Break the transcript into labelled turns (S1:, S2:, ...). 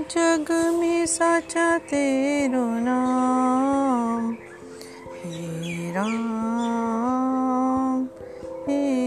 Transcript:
S1: जग में सचा तेरो नाम हे राम हे